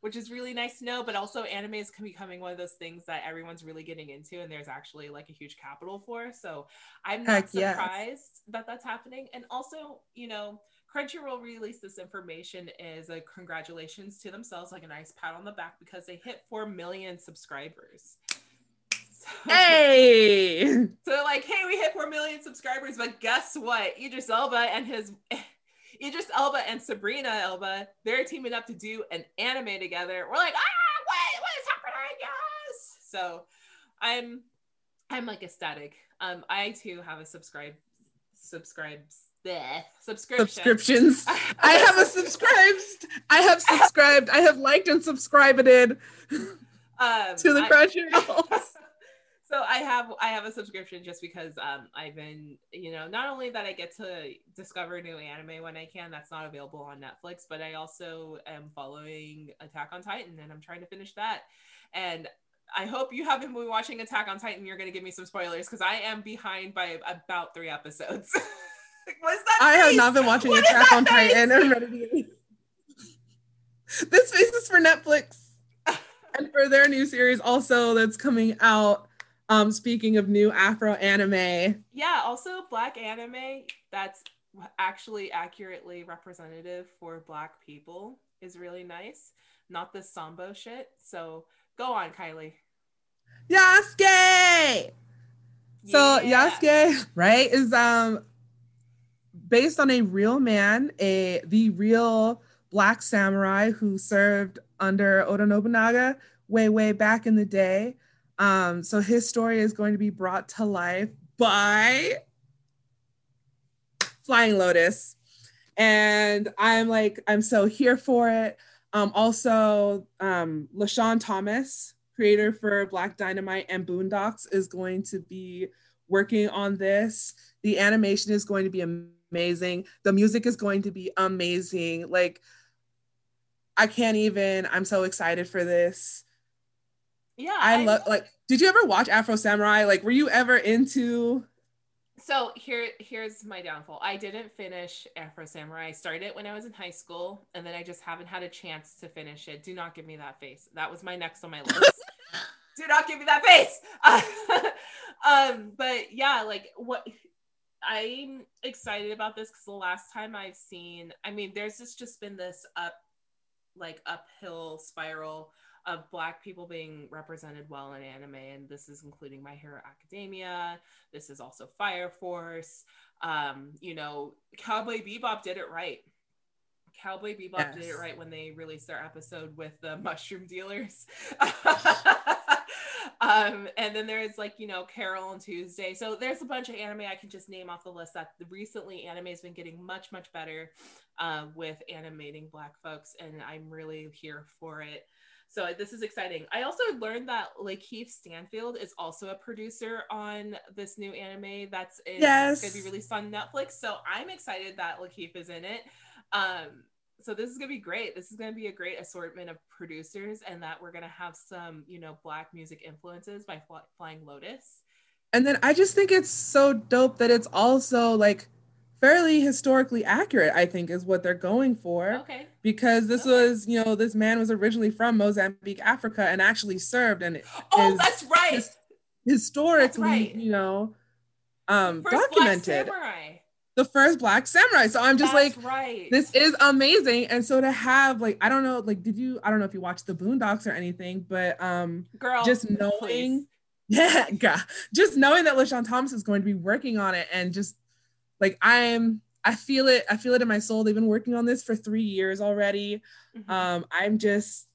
which is really nice to know but also anime is becoming one of those things that everyone's really getting into and there's actually like a huge capital for. So i'm not Heck surprised yes. that that's happening. And also you know Crunchyroll released this information as a congratulations to themselves, like a nice pat on the back because they hit 4 million subscribers. So, hey! [LAUGHS] So, like, hey, we hit 4 million subscribers, but guess what? Idris Elba and his. [LAUGHS] Idris Elba and Sabrina Elba, they're teaming up to do an anime together. We're like, ah, what, what is happening? Yes. So I'm I'm like ecstatic. Um, I too have a subscribe subscribes bleh, subscription. subscriptions. I have a subscribed. I have subscribed. I have liked and subscribed um, to the Crunchyroll. [LAUGHS] so I have I have a subscription just because um, I've been you know not only that I get to discover new anime when I can that's not available on Netflix, but I also am following Attack on Titan and I'm trying to finish that. And I hope you haven't been watching Attack on Titan. You're going to give me some spoilers because I am behind by about three episodes. [LAUGHS] What's that? I face? have not been watching what Attack on face? Titan. To This face is for Netflix [LAUGHS] and for their new series also that's coming out. Um, speaking of new Afro anime. Yeah, also black anime that's actually accurately representative for black people is really nice. Not this sambo shit. So go on, Kylie. Yasuke. So yeah. Yasuke, right, is um based on a real man, a the real black samurai who served under Oda Nobunaga way way back in the day. Um, so his story is going to be brought to life by Flying Lotus, and I'm like I'm so here for it. Um, also, um, LeSean Thomas, creator for Black Dynamite and Boondocks, is going to be working on this. The animation is going to be amazing. The music is going to be amazing. Like, I can't even, I'm so excited for this. Yeah. I, I love, like, did you ever watch Afro Samurai? Like, were you ever into? So here, here's my downfall. I didn't finish Afro Samurai. I started it when I was in high school, and then I just haven't had a chance to finish it. Do not give me that face. That was my next on my list. [LAUGHS] Do not give me that face. [LAUGHS] um, but yeah, like what I'm excited about this because the last time I've seen, I mean, there's just just been this up, like uphill spiral of black people being represented well in anime, and this is including My Hero Academia. This is also Fire Force. Um, you know, Cowboy Bebop did it right. Cowboy Bebop yes. did it right when they released their episode with the [LAUGHS] mushroom dealers. [LAUGHS] [LAUGHS] um, and then there's like you know Carole and Tuesday. So there's a bunch of anime I can just name off the list that recently anime has been getting much much better uh, with animating Black folks, and I'm really here for it. So this is exciting. I also learned that LaKeith Stanfield is also a producer on this new anime that's in, yes. going to be released on Netflix. So I'm excited that LaKeith is in it. Um, so this is gonna be great. This is gonna be a great assortment of producers, and that we're gonna have some, you know, black music influences by Flying Lotus. And then I just think it's so dope that it's also like fairly historically accurate. I think is what they're going for. Okay. Because this okay. was, you know, this man was originally from Mozambique, Africa, and actually served. And oh, that's right. His, historically, that's right. you know, um, documented the first black samurai. So I'm just That's like, right. this is amazing. And so to have like, I don't know, like, did you? I don't know if you watched the Boondocks or anything, but um, girl, just knowing, please. [LAUGHS] yeah, God, just knowing that LeSean Thomas is going to be working on it, and just like I'm, I feel it. I feel it in my soul. They've been working on this for three years already. Mm-hmm. Um, I'm just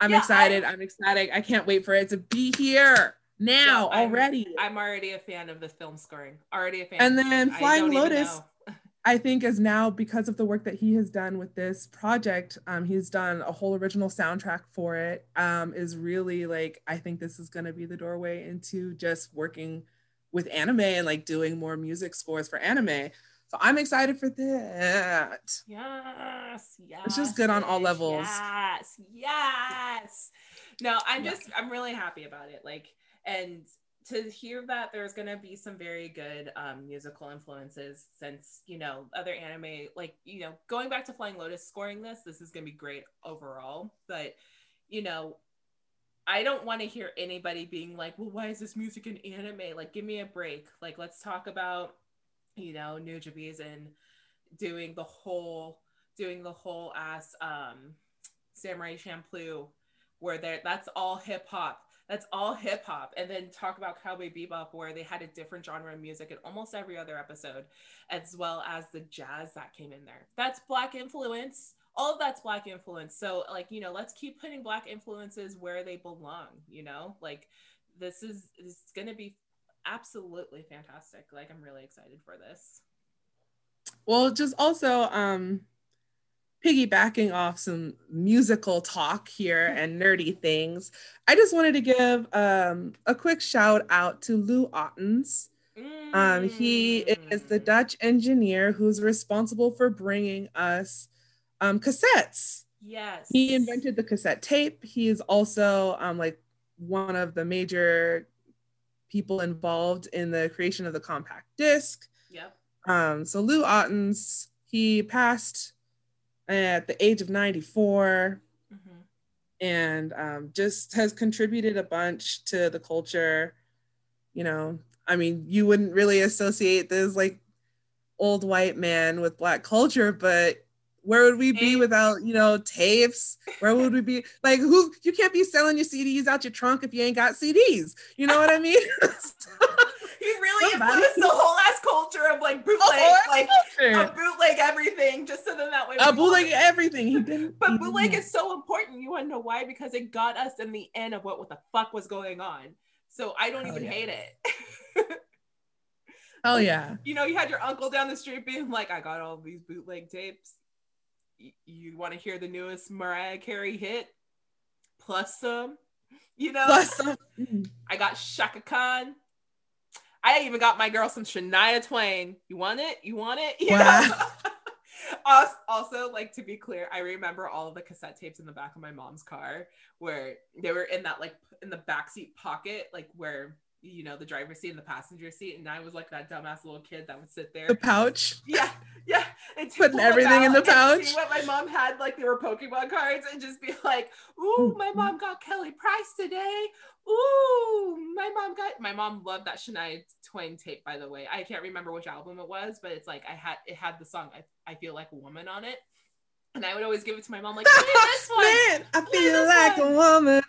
I'm yeah, excited. I, am ecstatic. I can't wait for it to be here now so already. I'm, I'm, already a fan of the film scoring. Already a fan. And then Flying Lotus, [LAUGHS] I think, is now because of the work that he has done with this project. Um, he's done a whole original soundtrack for it. Um, is really like I think this is going to be the doorway into just working with anime and like doing more music scores for anime. So I'm excited for that. Yes, yes. It's just good on all levels. Yes, yes. No, I'm just I'm really happy about it. Like, and to hear that there's gonna be some very good um, musical influences since you know other anime like you know going back to Flying Lotus scoring this, this is gonna be great overall. But you know, I don't want to hear anybody being like, well, why is this music in anime? Like, give me a break. Like, let's talk about you know, Nujabes and doing the whole doing the whole ass um Samurai Champloo where they that's all hip hop. That's all hip hop. And then talk about Cowboy Bebop where they had a different genre of music in almost every other episode, as well as the jazz that came in there. That's black influence. All of that's black influence. So like, you know, let's keep putting black influences where they belong, you know? Like this is is gonna be absolutely fantastic. Like I'm really excited for this. Well, just also um piggybacking off some musical talk here and nerdy things, I just wanted to give um, a quick shout out to Lou Ottens. Um, he is the mm. Dutch engineer who's responsible for bringing us um, cassettes. Yes. He invented the cassette tape. He is also um, like one of the major people involved in the creation of the compact disc. Yep. Um, so Lou Ottens, he passed at the age of 94 mm-hmm. and um, just has contributed a bunch to the culture. You know, I mean, you wouldn't really associate this like old white man with black culture, but where would we be without you know tapes? Where would we be? Like who you can't be selling your cds out your trunk if you ain't got cds you know what i mean? [LAUGHS] [LAUGHS] He really influenced the whole ass culture of like bootleg like a bootleg everything just so then that way a bootleg everything. He didn't [LAUGHS] but bootleg is so important. You want to know why? Because it got us in the end of what, what the fuck was going on. So i don't even yeah. hate it. Oh yeah. You know, you had your uncle down the street being like, I got all these bootleg tapes you want to hear the newest Mariah Carey hit plus some, you know. Plus some. Mm. I got Chaka Khan. I even got my girl some Shania Twain. You want it? You want it? [LAUGHS] You wow. [LAUGHS] also, also, like to be clear, I remember all of the cassette tapes in the back of my mom's car where they were in that like in the backseat pocket, like where you know, the driver's seat and the passenger seat. And I was like that dumbass little kid that would sit there. The pouch. Yeah. Yeah. And Putting everything in the pouch. See what my mom had, like they were Pokemon cards, and just be like, ooh, mm. my mom got Kelly Price today. Ooh, my mom got my mom loved that Shania Twain tape, by the way. I can't remember which album it was, but it's like I had it had the song I, I feel like a woman on it. And I would always give it to my mom, like, this [LAUGHS] one. Man, I feel like one. a woman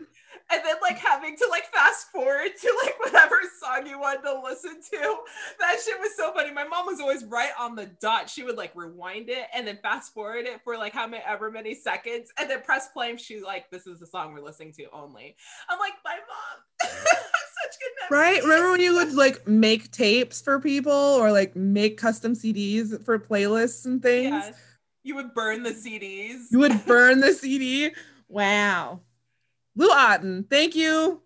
and then like having to like fast forward to like whatever song you wanted to listen to. That shit was so funny. My mom was always right on the dot. She would like rewind it and then fast forward it for like how many seconds and then press play. She's like, "This is the song we're listening to only." I'm like, my mom. [LAUGHS] Such good memories. Right? Remember when you would like make tapes for people or like make custom CDs for playlists and things? Yes. You would burn the CDs. You would [LAUGHS] burn the CD. Wow. Lou Otten, thank you.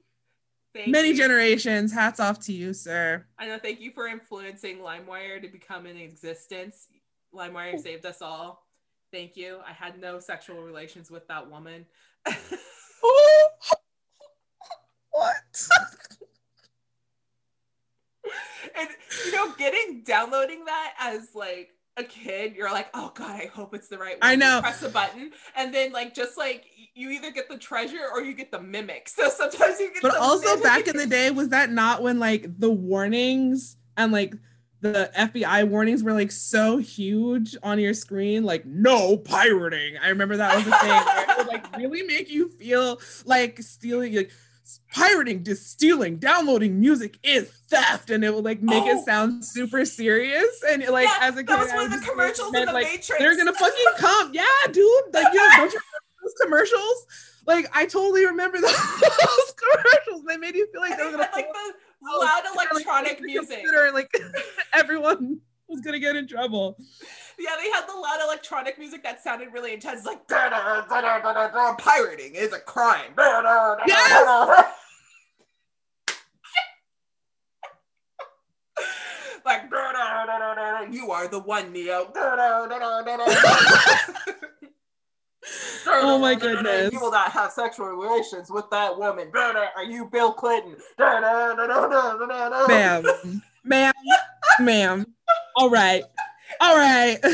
Thank Many you. generations. Hats off to you, sir. I know. Thank you for influencing LimeWire to become in existence. LimeWire saved us all. Thank you. I had no sexual relations with that woman. [LAUGHS] what? [LAUGHS] and you know, getting downloading that as like a kid, you're like, oh god, I hope it's the right one. I know. You press a button, and then like just like you either get the treasure or you get the mimic. [LAUGHS] So sometimes you get. But also mimic. back in the day, was that not when like the warnings and like the FBI warnings were like so huge on your screen, like no pirating. I remember that was a thing. it would like [LAUGHS] really make you feel like stealing, like pirating, just stealing, downloading music is theft, and it will like make oh. it sound super serious. And like yeah, as a kid, that was one of the commercials meant, in the like, Matrix. They're gonna fucking come, yeah, dude. Like, you know, don't you those commercials? Like I totally remember [LAUGHS] those, commercials. They made you feel like they were gonna like the loud electronic like, music. And, like everyone was gonna get in trouble. Yeah, they had the loud electronic music that sounded really intense, like pirating is a crime. Yes! like you are the one, Neo. oh my goodness. You will not have sexual relations with that woman. Are you Bill Clinton? Ma'am. Ma'am. Ma'am. All right. All right. [LAUGHS]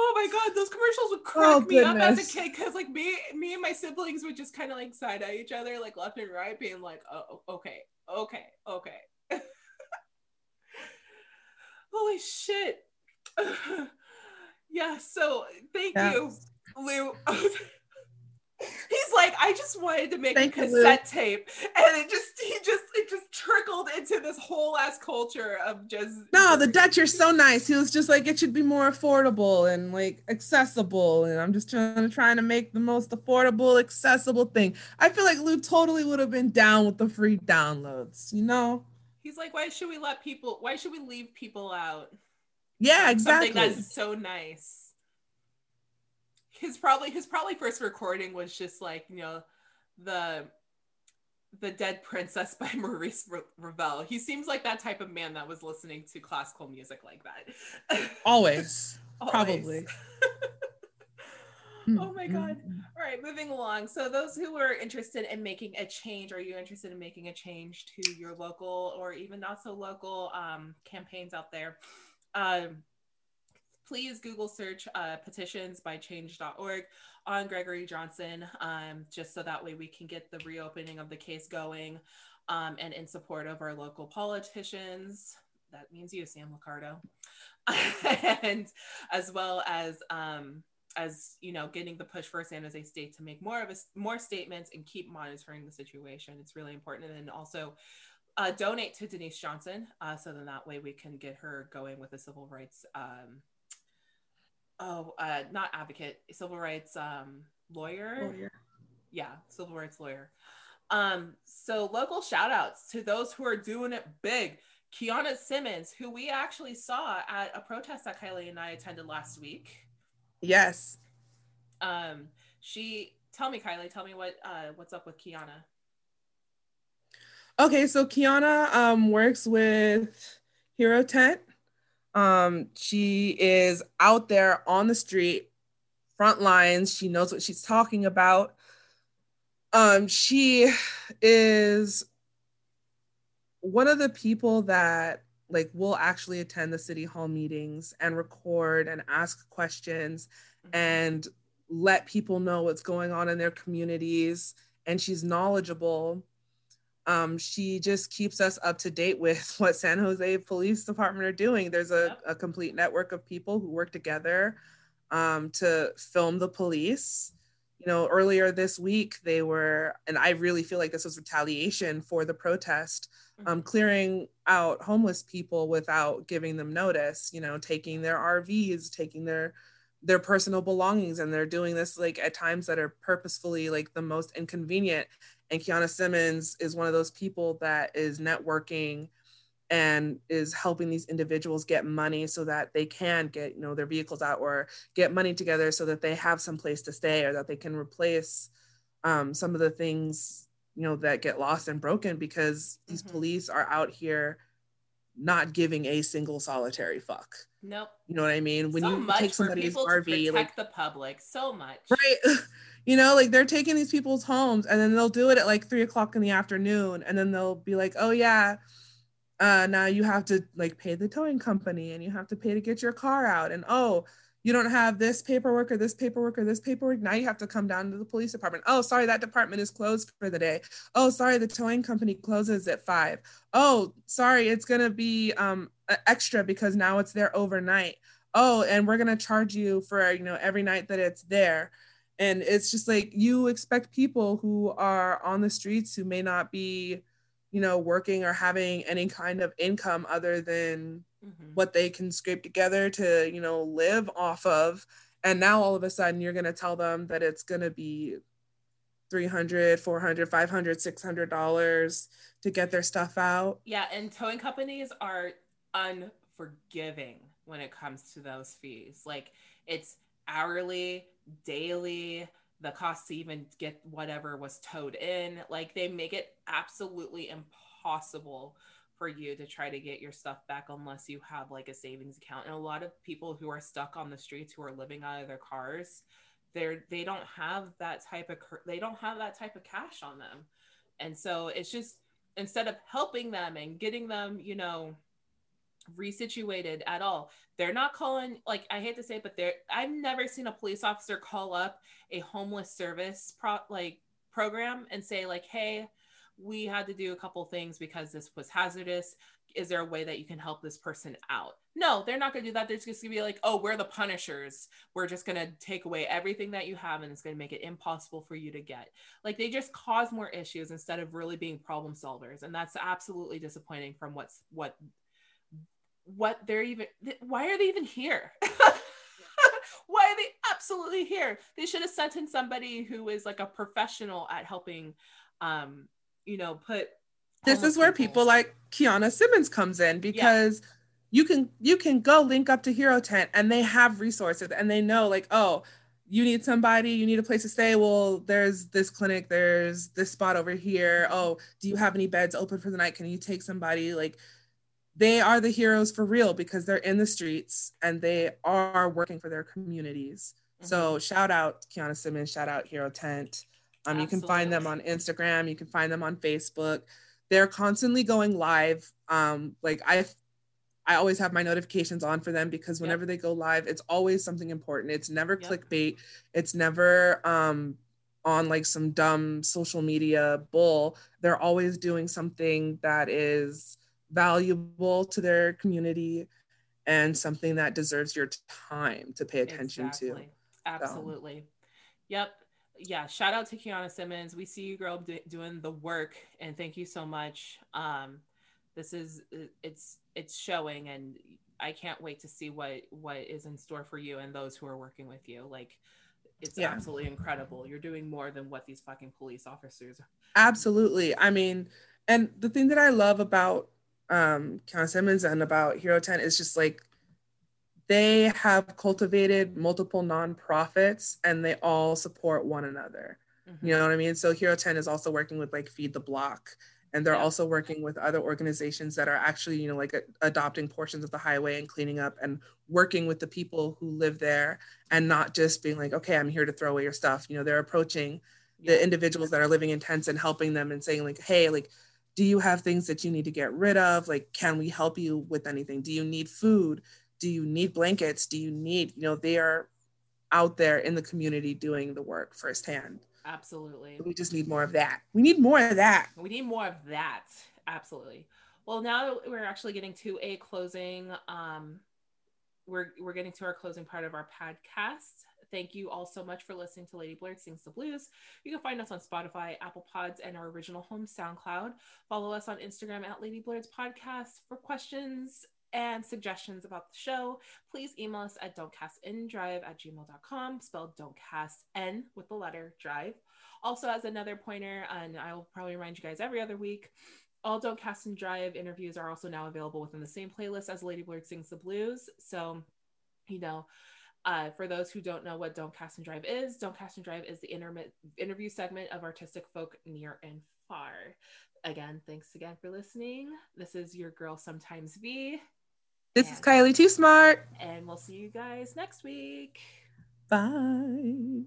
Oh my god, those commercials would crack oh, me up as a kid because like me, me and my siblings would just kind of like side eye each other like left and right, being like, "Oh, oh okay, okay, okay." [LAUGHS] Holy shit! [SIGHS] yeah. So thank yeah. you, Lou. [LAUGHS] he's like, I just wanted to make Thank a cassette you, tape, and it just he just it just trickled into this whole ass culture of just no. The Dutch are so nice. He was just like, it should be more affordable and like accessible, and I'm just trying to trying to make the most affordable, accessible thing. I feel like Lou totally would have been down with the free downloads. You know. He's like, why should we let people? Why should we leave people out? Yeah, exactly. Something that's so nice his probably his probably first recording was just like you know the the dead princess by [LAUGHS] maurice ravel he seems like that type of man that was listening to classical music like that. [LAUGHS] Always, [LAUGHS] always. probably. Oh my god. all right moving along. So those who are interested in making a change are you interested in making a change to your local or even not so local um, campaigns out there? Um, please Google search uh, petitions by change.org on Gregory Johnson, um, just so that way we can get the reopening of the case going um, and in support of our local politicians. That means you, Sam Liccardo. [LAUGHS] and as well as um, as you know getting the push for san jose state to make more of a, more statements and keep monitoring the situation it's really important and also uh, donate to denise johnson uh, so then that way we can get her going with the civil rights um, oh, uh, not advocate, civil rights um, lawyer. lawyer. Yeah, civil rights lawyer. Um, so local shout outs to those who are doing it big. Kiana Simmons, who we actually saw at a protest that Kylie and I attended last week. Yes. Um, she tell me, Kylie, tell me what uh what's up with Kiana. Okay, so Kiana um works with Hero Tent um, she is out there on the street, front lines. She knows what she's talking about. Um, she is one of the people that like will actually attend the city hall meetings and record and ask questions mm-hmm. and let people know what's going on in their communities and she's knowledgeable um, she just keeps us up to date with [LAUGHS] what San Jose Police Department are doing. There's a, a complete network of people who work together um, to film the police. You know, earlier this week, they were, and I really feel like this was retaliation for the protest, um, mm-hmm. clearing out homeless people without giving them notice, you know, taking their RVs, taking their their personal belongings and they're doing this like at times that are purposefully like the most inconvenient and Kiana Simmons is one of those people that is networking and is helping these individuals get money so that they can get you know their vehicles out or get money together so that they have some place to stay or that they can replace um, some of the things you know that get lost and broken because these mm-hmm. police are out here not giving a single solitary fuck. Nope. You know what I mean? When so you take somebody's RV, like the public, so much. Right. [LAUGHS] you know, like they're taking these people's homes and then they'll do it at like three o'clock in the afternoon, and then they'll be like, "Oh yeah, uh, now you have to like pay the towing company and you have to pay to get your car out, and oh." you don't have this paperwork or this paperwork or this paperwork. Now you have to come down to the police department. Oh, sorry, that department is closed for the day. Oh, sorry, the towing company closes at five. Oh, sorry, it's gonna be um extra because now it's there overnight. Oh, and we're gonna charge you for you know every night that it's there. And it's just like you expect people who are on the streets who may not be, you know, working or having any kind of income other than mm-hmm. what they can scrape together to you know live off of. And now all of a sudden you're going to tell them that it's going to be 300 400 500 600 dollars to get their stuff out. Yeah and towing companies are unforgiving when it comes to those fees. Like it's hourly daily the cost to even get whatever was towed in like they make it absolutely impossible for you to try to get your stuff back unless you have like a savings account. And a lot of people who are stuck on the streets who are living out of their cars they're they don't have that type of they don't have that type of cash on them. And so it's just instead of helping them and getting them you know resituated at all. They're not calling like i hate to say it but they're i've never seen a police officer call up a homeless service pro like program and say like hey we had to do a couple things because this was hazardous. Is there a way that you can help this person out? No they're not going to do that. They're just going to be like oh we're the punishers. We're just going to take away everything that you have and it's going to make it impossible for you to get. Like they just cause more issues instead of really being problem solvers and that's absolutely disappointing from what's what what they're even why are they even here? [LAUGHS] Why are they absolutely here? They should have sent in somebody who is like a professional at helping um you know put this is where people. like kiana simmons comes in because yeah. you can you can go link up to hero tent and they have resources and they know like oh you need somebody you need a place to stay. Well there's this clinic there's this spot over here. Oh do you have any beds open for the night? Can you take somebody? Like they are the heroes for real because they're in the streets and they are working for their communities. Mm-hmm. So shout out Kiana Simmons, shout out Hero Tent. Um, you can find them on Instagram, you can find them on Facebook. They're constantly going live. Um, like I I always have my notifications on for them because whenever yep. they go live, it's always something important. It's never yep. clickbait. It's never um on like some dumb social media bull. They're always doing something that is valuable to their community and something that deserves your time to pay attention exactly. to. Absolutely. So. Yep. Yeah. Shout out to Kiana Simmons. We see you, girl, do- doing the work, and thank you so much. Um, this is it's it's showing, and I can't wait to see what what is in store for you and those who are working with you. Like, it's yeah. absolutely incredible. You're doing more than what these fucking police officers. Absolutely. I mean, and the thing that I love about um Kiana Simmons and about Hero Tent is just like they have cultivated multiple nonprofits and they all support one another. Mm-hmm. You know what I mean? So Hero Tent is also working with like Feed the Block and they're yeah. also working with other organizations that are actually, you know, like a- adopting portions of the highway and cleaning up and working with the people who live there and not just being like, okay, I'm here to throw away your stuff. You know, they're approaching yeah. the individuals that are living in tents and helping them and saying like, hey, like do you have things that you need to get rid of? Like can we help you with anything? Do you need food? Do you need blankets? Do you need you know they are out there in the community doing the work firsthand. Absolutely. We just need more of that. We need more of that. We need more of that. Absolutely. Well now we're actually getting to a closing um we're we're getting to our closing part of our podcast Thank you all so much for listening to Lady Blerd Sings the Blues. You can find us on Spotify, Apple Pods, and our original home, SoundCloud. Follow us on Instagram at Lady Blerd's Podcast for questions and suggestions about the show. Please email us at don'tcastndrive at gmail.com, spelled don't cast N with the letter drive. Also, as another pointer, and I will probably remind you guys every other week, all Don't Cast and Drive interviews are also now available within the same playlist as Lady Blerd Sings the Blues. So, you know, uh, for those who don't know what Don't Cast and Drive is, Don't Cast and Drive is the intermi- interview segment of artistic folk near and far. Again, thanks again for listening. This is your girl, Sometimes V. This and, is Kylie Too Smart. And we'll see you guys next week. Bye.